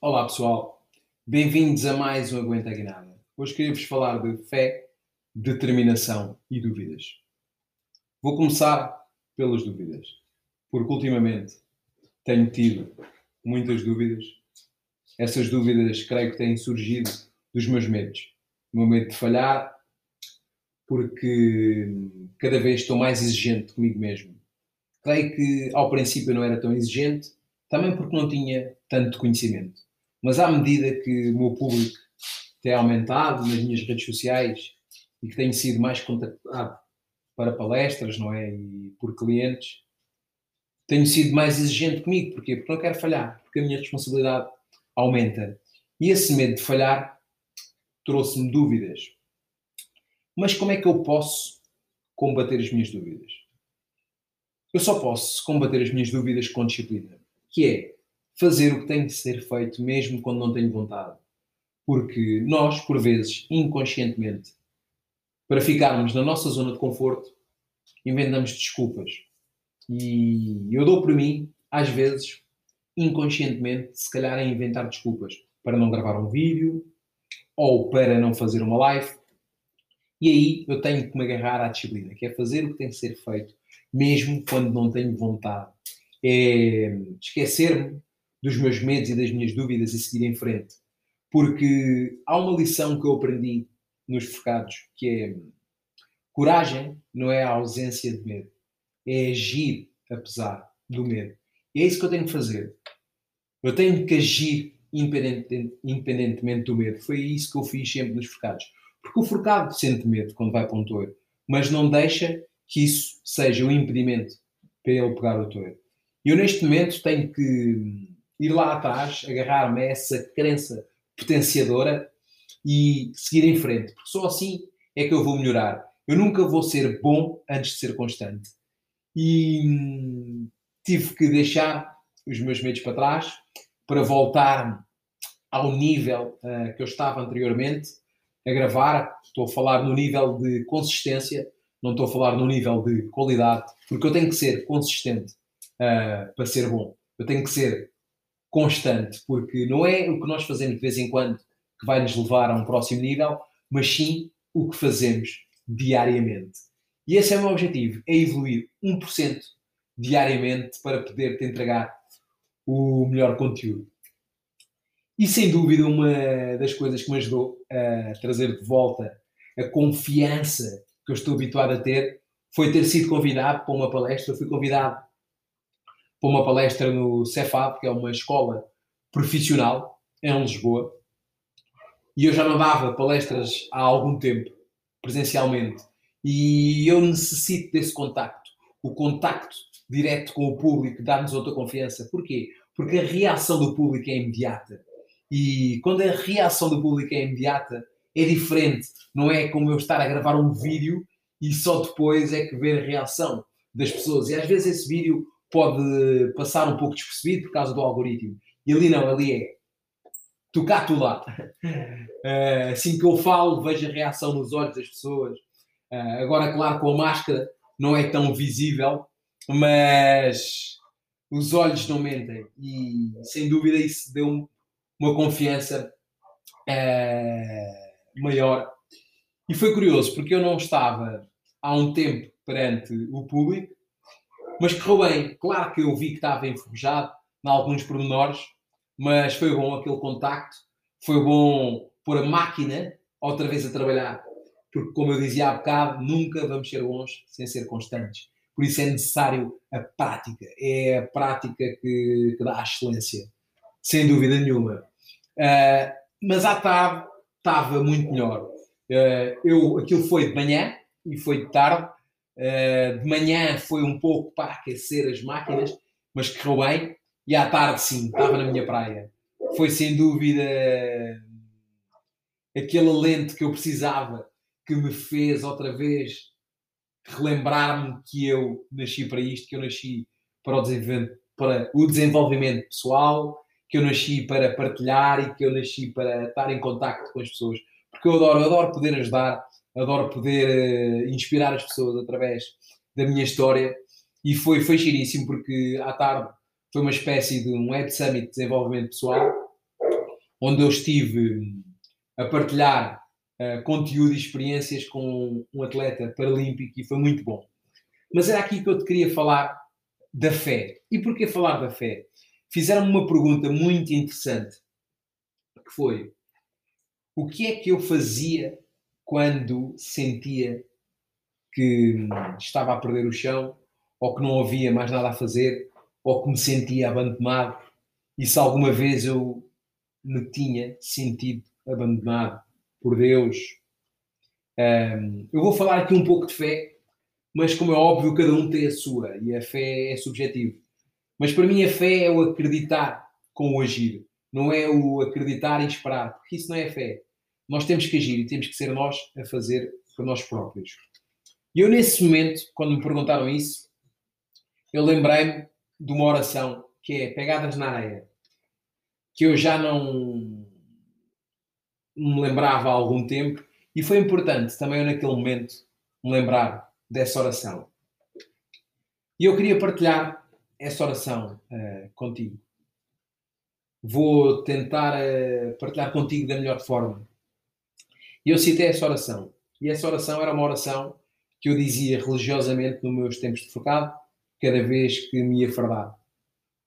Olá pessoal, bem-vindos a mais um Aguenta Guinada. Hoje queria-vos falar de fé, determinação e dúvidas. Vou começar pelas dúvidas, porque ultimamente tenho tido muitas dúvidas. Essas dúvidas creio que têm surgido dos meus medos. O meu medo de falhar, porque cada vez estou mais exigente comigo mesmo. Creio que ao princípio não era tão exigente, também porque não tinha tanto conhecimento. Mas à medida que o meu público tem aumentado nas minhas redes sociais e que tenho sido mais contactado para palestras, não é? E por clientes, tenho sido mais exigente comigo. Porquê? Porque não quero falhar, porque a minha responsabilidade aumenta. E esse medo de falhar trouxe-me dúvidas. Mas como é que eu posso combater as minhas dúvidas? Eu só posso combater as minhas dúvidas com disciplina, que é fazer o que tem de ser feito mesmo quando não tenho vontade. Porque nós, por vezes, inconscientemente, para ficarmos na nossa zona de conforto, inventamos desculpas. E eu dou por mim, às vezes, inconscientemente, se calhar a inventar desculpas para não gravar um vídeo ou para não fazer uma live. E aí eu tenho que me agarrar à disciplina, que é fazer o que tem que ser feito, mesmo quando não tenho vontade. É esquecer-me dos meus medos e das minhas dúvidas e seguir em frente. Porque há uma lição que eu aprendi nos focados que é coragem não é a ausência de medo, é agir apesar do medo. E é isso que eu tenho que fazer. Eu tenho que agir independentemente do medo. Foi isso que eu fiz sempre nos focados. Porque o forcado sente medo quando vai para um touro, mas não deixa que isso seja um impedimento para ele pegar o touro. Eu neste momento tenho que ir lá atrás, agarrar-me a essa crença potenciadora e seguir em frente, porque só assim é que eu vou melhorar. Eu nunca vou ser bom antes de ser constante. E hum, tive que deixar os meus medos para trás para voltar ao nível uh, que eu estava anteriormente a gravar. Estou a falar no nível de consistência, não estou a falar no nível de qualidade, porque eu tenho que ser consistente uh, para ser bom. Eu tenho que ser constante, porque não é o que nós fazemos de vez em quando que vai nos levar a um próximo nível, mas sim o que fazemos diariamente. E esse é o meu objetivo, é evoluir 1% diariamente para poder te entregar o melhor conteúdo. E sem dúvida uma das coisas que me ajudou a trazer de volta a confiança que eu estou habituado a ter foi ter sido convidado para uma palestra. Eu fui convidado para uma palestra no Cefab, que é uma escola profissional em Lisboa. E eu já não dava palestras há algum tempo, presencialmente. E eu necessito desse contacto. O contacto direto com o público dá-nos outra confiança. Porquê? Porque a reação do público é imediata. E quando a reação do público é imediata, é diferente. Não é como eu estar a gravar um vídeo e só depois é que ver a reação das pessoas. E às vezes esse vídeo pode passar um pouco despercebido por causa do algoritmo. E ali não, ali é tu cá, tu lá. Uh, assim que eu falo, vejo a reação nos olhos das pessoas. Uh, agora, claro, com a máscara não é tão visível, mas os olhos não mentem. E sem dúvida isso deu uma confiança uh, maior. E foi curioso, porque eu não estava há um tempo perante o público mas correu bem. Claro que eu vi que estava enferrujado em alguns pormenores, mas foi bom aquele contacto. Foi bom pôr a máquina outra vez a trabalhar. Porque, como eu dizia há bocado, nunca vamos ser bons sem ser constantes. Por isso é necessário a prática. É a prática que, que dá a excelência. Sem dúvida nenhuma. Uh, mas à tarde estava muito melhor. Uh, eu, aquilo foi de manhã e foi de tarde Uh, de manhã foi um pouco para aquecer as máquinas, mas correu bem. E à tarde, sim, estava na minha praia. Foi sem dúvida aquele alento que eu precisava, que me fez outra vez relembrar-me que eu nasci para isto, que eu nasci para o desenvolvimento, para o desenvolvimento pessoal, que eu nasci para partilhar e que eu nasci para estar em contacto com as pessoas. Porque eu adoro, eu adoro poder ajudar adoro poder uh, inspirar as pessoas através da minha história e foi, foi giríssimo porque à tarde foi uma espécie de um Web Summit de desenvolvimento pessoal onde eu estive a partilhar uh, conteúdo e experiências com um atleta paralímpico e foi muito bom. Mas era aqui que eu te queria falar da fé. E porquê falar da fé? Fizeram-me uma pergunta muito interessante, que foi o que é que eu fazia quando sentia que estava a perder o chão, ou que não havia mais nada a fazer, ou que me sentia abandonado, e se alguma vez eu me tinha sentido abandonado por Deus. Um, eu vou falar aqui um pouco de fé, mas como é óbvio, cada um tem a sua e a fé é subjetiva. Mas para mim a fé é o acreditar com o agir, não é o acreditar e esperar, porque isso não é fé. Nós temos que agir e temos que ser nós a fazer por nós próprios. E eu, nesse momento, quando me perguntaram isso, eu lembrei-me de uma oração que é Pegadas na Areia, que eu já não me lembrava há algum tempo e foi importante também naquele momento me lembrar dessa oração. E eu queria partilhar essa oração uh, contigo. Vou tentar uh, partilhar contigo da melhor forma. E eu citei essa oração. E essa oração era uma oração que eu dizia religiosamente nos meus tempos de focado, cada vez que me ia fardar,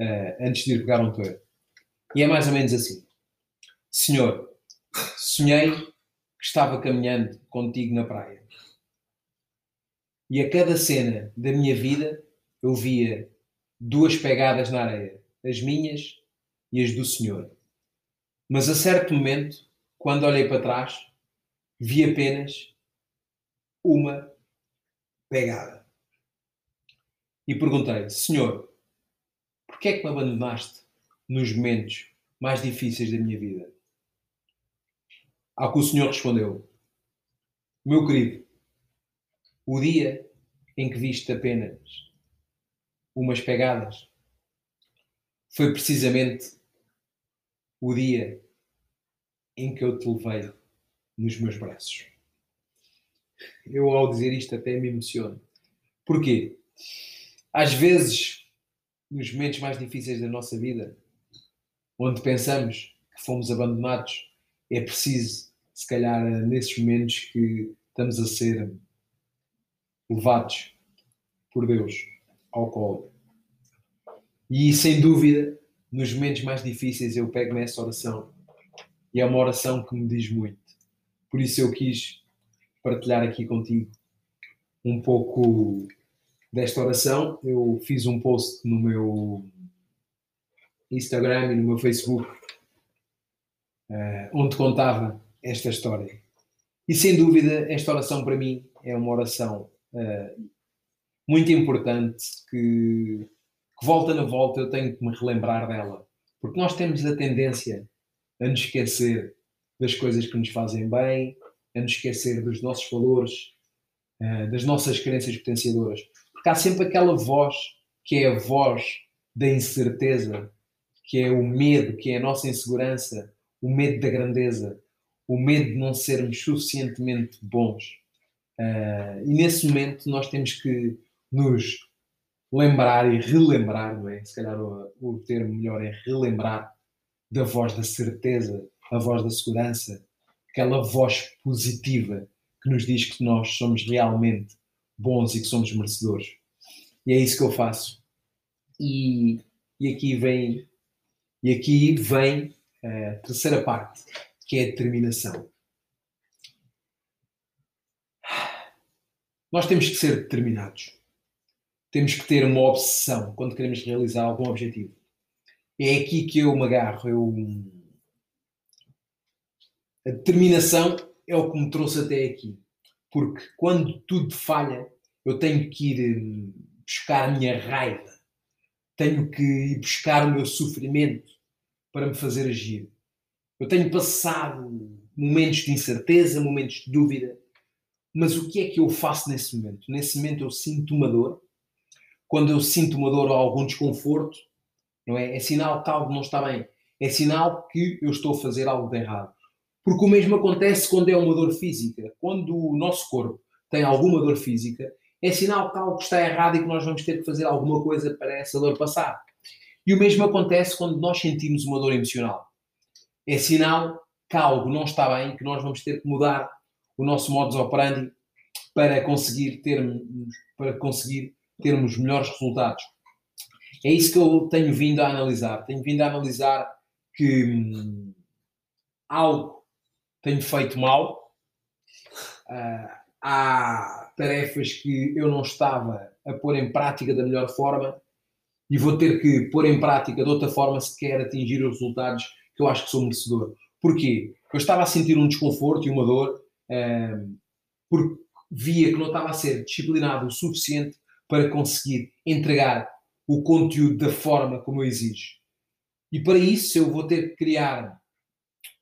uh, antes de ir pegar um touro. E é mais ou menos assim: Senhor, sonhei que estava caminhando contigo na praia. E a cada cena da minha vida eu via duas pegadas na areia, as minhas e as do Senhor. Mas a certo momento, quando olhei para trás, vi apenas uma pegada. E perguntei: Senhor, porquê é que me abandonaste nos momentos mais difíceis da minha vida? Ao que o Senhor respondeu: Meu querido, o dia em que viste apenas umas pegadas foi precisamente o dia em que eu te levei nos meus braços. Eu, ao dizer isto, até me emociono. Porquê? Às vezes, nos momentos mais difíceis da nossa vida, onde pensamos que fomos abandonados, é preciso, se calhar, nesses momentos que estamos a ser levados por Deus ao colo. E sem dúvida, nos momentos mais difíceis, eu pego nessa oração e é uma oração que me diz muito. Por isso eu quis partilhar aqui contigo um pouco desta oração. Eu fiz um post no meu Instagram e no meu Facebook uh, onde contava esta história. E sem dúvida, esta oração para mim é uma oração uh, muito importante que, que volta na volta eu tenho que me relembrar dela. Porque nós temos a tendência a nos esquecer das coisas que nos fazem bem, a nos esquecer dos nossos valores, uh, das nossas crenças potenciadoras. Porque há sempre aquela voz que é a voz da incerteza, que é o medo, que é a nossa insegurança, o medo da grandeza, o medo de não sermos suficientemente bons. Uh, e nesse momento nós temos que nos lembrar e relembrar, não é? Se calhar o, o termo melhor é relembrar da voz da certeza, a voz da segurança, aquela voz positiva que nos diz que nós somos realmente bons e que somos merecedores. E é isso que eu faço. E, e aqui vem e aqui vem a terceira parte, que é a determinação. Nós temos que ser determinados. Temos que ter uma obsessão quando queremos realizar algum objetivo. É aqui que eu me agarro. Eu, a determinação é o que me trouxe até aqui. Porque quando tudo falha, eu tenho que ir hum, buscar a minha raiva, tenho que ir buscar o meu sofrimento para me fazer agir. Eu tenho passado momentos de incerteza, momentos de dúvida, mas o que é que eu faço nesse momento? Nesse momento eu sinto uma dor. Quando eu sinto uma dor ou algum desconforto, não é? É sinal que algo não está bem. É sinal que eu estou a fazer algo de errado. Porque o mesmo acontece quando é uma dor física. Quando o nosso corpo tem alguma dor física, é sinal que algo está errado e que nós vamos ter que fazer alguma coisa para essa dor passar. E o mesmo acontece quando nós sentimos uma dor emocional. é sinal que algo não está bem, que nós vamos ter que mudar o nosso modus operandi para conseguir termos, para conseguir termos melhores resultados. É isso que eu tenho vindo a analisar. Tenho vindo a analisar que hum, algo tenho feito mal. Uh, há tarefas que eu não estava a pôr em prática da melhor forma e vou ter que pôr em prática de outra forma se quer atingir os resultados que eu acho que sou merecedor. Porquê? Eu estava a sentir um desconforto e uma dor uh, porque via que não estava a ser disciplinado o suficiente para conseguir entregar o conteúdo da forma como eu exijo. E para isso eu vou ter que criar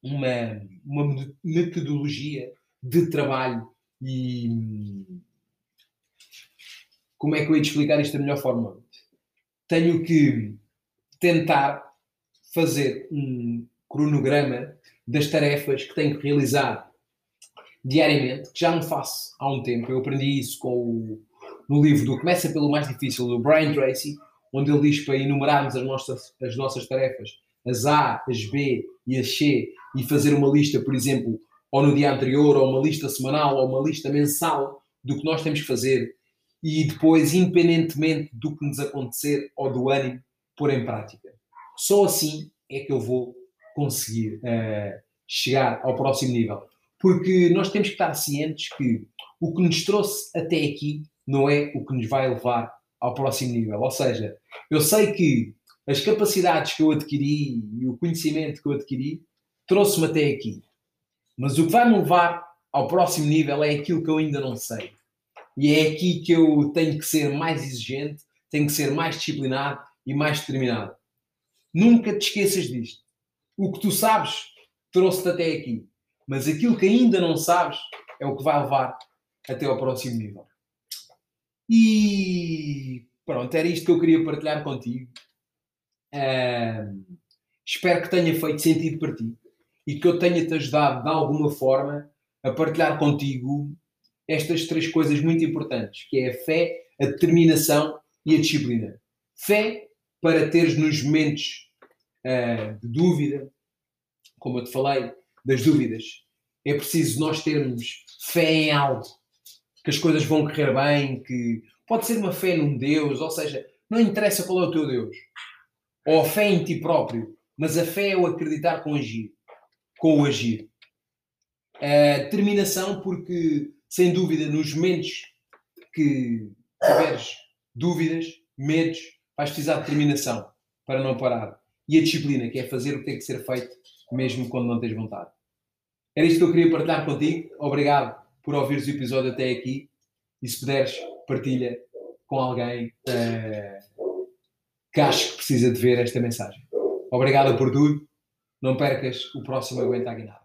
uma, uma metodologia de trabalho e como é que eu ia explicar isto da melhor forma? Tenho que tentar fazer um cronograma das tarefas que tenho que realizar diariamente, que já não faço há um tempo. Eu aprendi isso com o, no livro do Começa pelo Mais Difícil, do Brian Tracy, onde ele diz para enumerarmos as nossas, as nossas tarefas, as A, as B e as C, e fazer uma lista, por exemplo, ou no dia anterior, ou uma lista semanal, ou uma lista mensal do que nós temos que fazer, e depois, independentemente do que nos acontecer ou do ânimo, pôr em prática. Só assim é que eu vou conseguir uh, chegar ao próximo nível. Porque nós temos que estar cientes que o que nos trouxe até aqui não é o que nos vai levar ao próximo nível. Ou seja, eu sei que as capacidades que eu adquiri e o conhecimento que eu adquiri trouxe-me até aqui. Mas o que vai me levar ao próximo nível é aquilo que eu ainda não sei. E é aqui que eu tenho que ser mais exigente, tenho que ser mais disciplinado e mais determinado. Nunca te esqueças disto. O que tu sabes trouxe-te até aqui. Mas aquilo que ainda não sabes é o que vai levar até ao próximo nível. E pronto, era isto que eu queria partilhar contigo. Espero que tenha feito sentido para ti e que eu tenha-te ajudado de alguma forma a partilhar contigo estas três coisas muito importantes, que é a fé, a determinação e a disciplina. Fé para teres nos momentos uh, de dúvida, como eu te falei, das dúvidas. É preciso nós termos fé em algo, que as coisas vão correr bem, que pode ser uma fé num Deus, ou seja, não interessa qual é o teu Deus, ou a fé em ti próprio, mas a fé é o acreditar com agir, com o agir. A determinação, porque sem dúvida, nos momentos que tiveres dúvidas, medos, vais precisar de determinação para não parar. E a disciplina, que é fazer o que tem que ser feito, mesmo quando não tens vontade. Era isto que eu queria partilhar contigo. Obrigado por ouvires o episódio até aqui. E se puderes, partilha com alguém uh, que acho que precisa de ver esta mensagem. Obrigado por tudo. Não percas o próximo Aguenta a Guinada.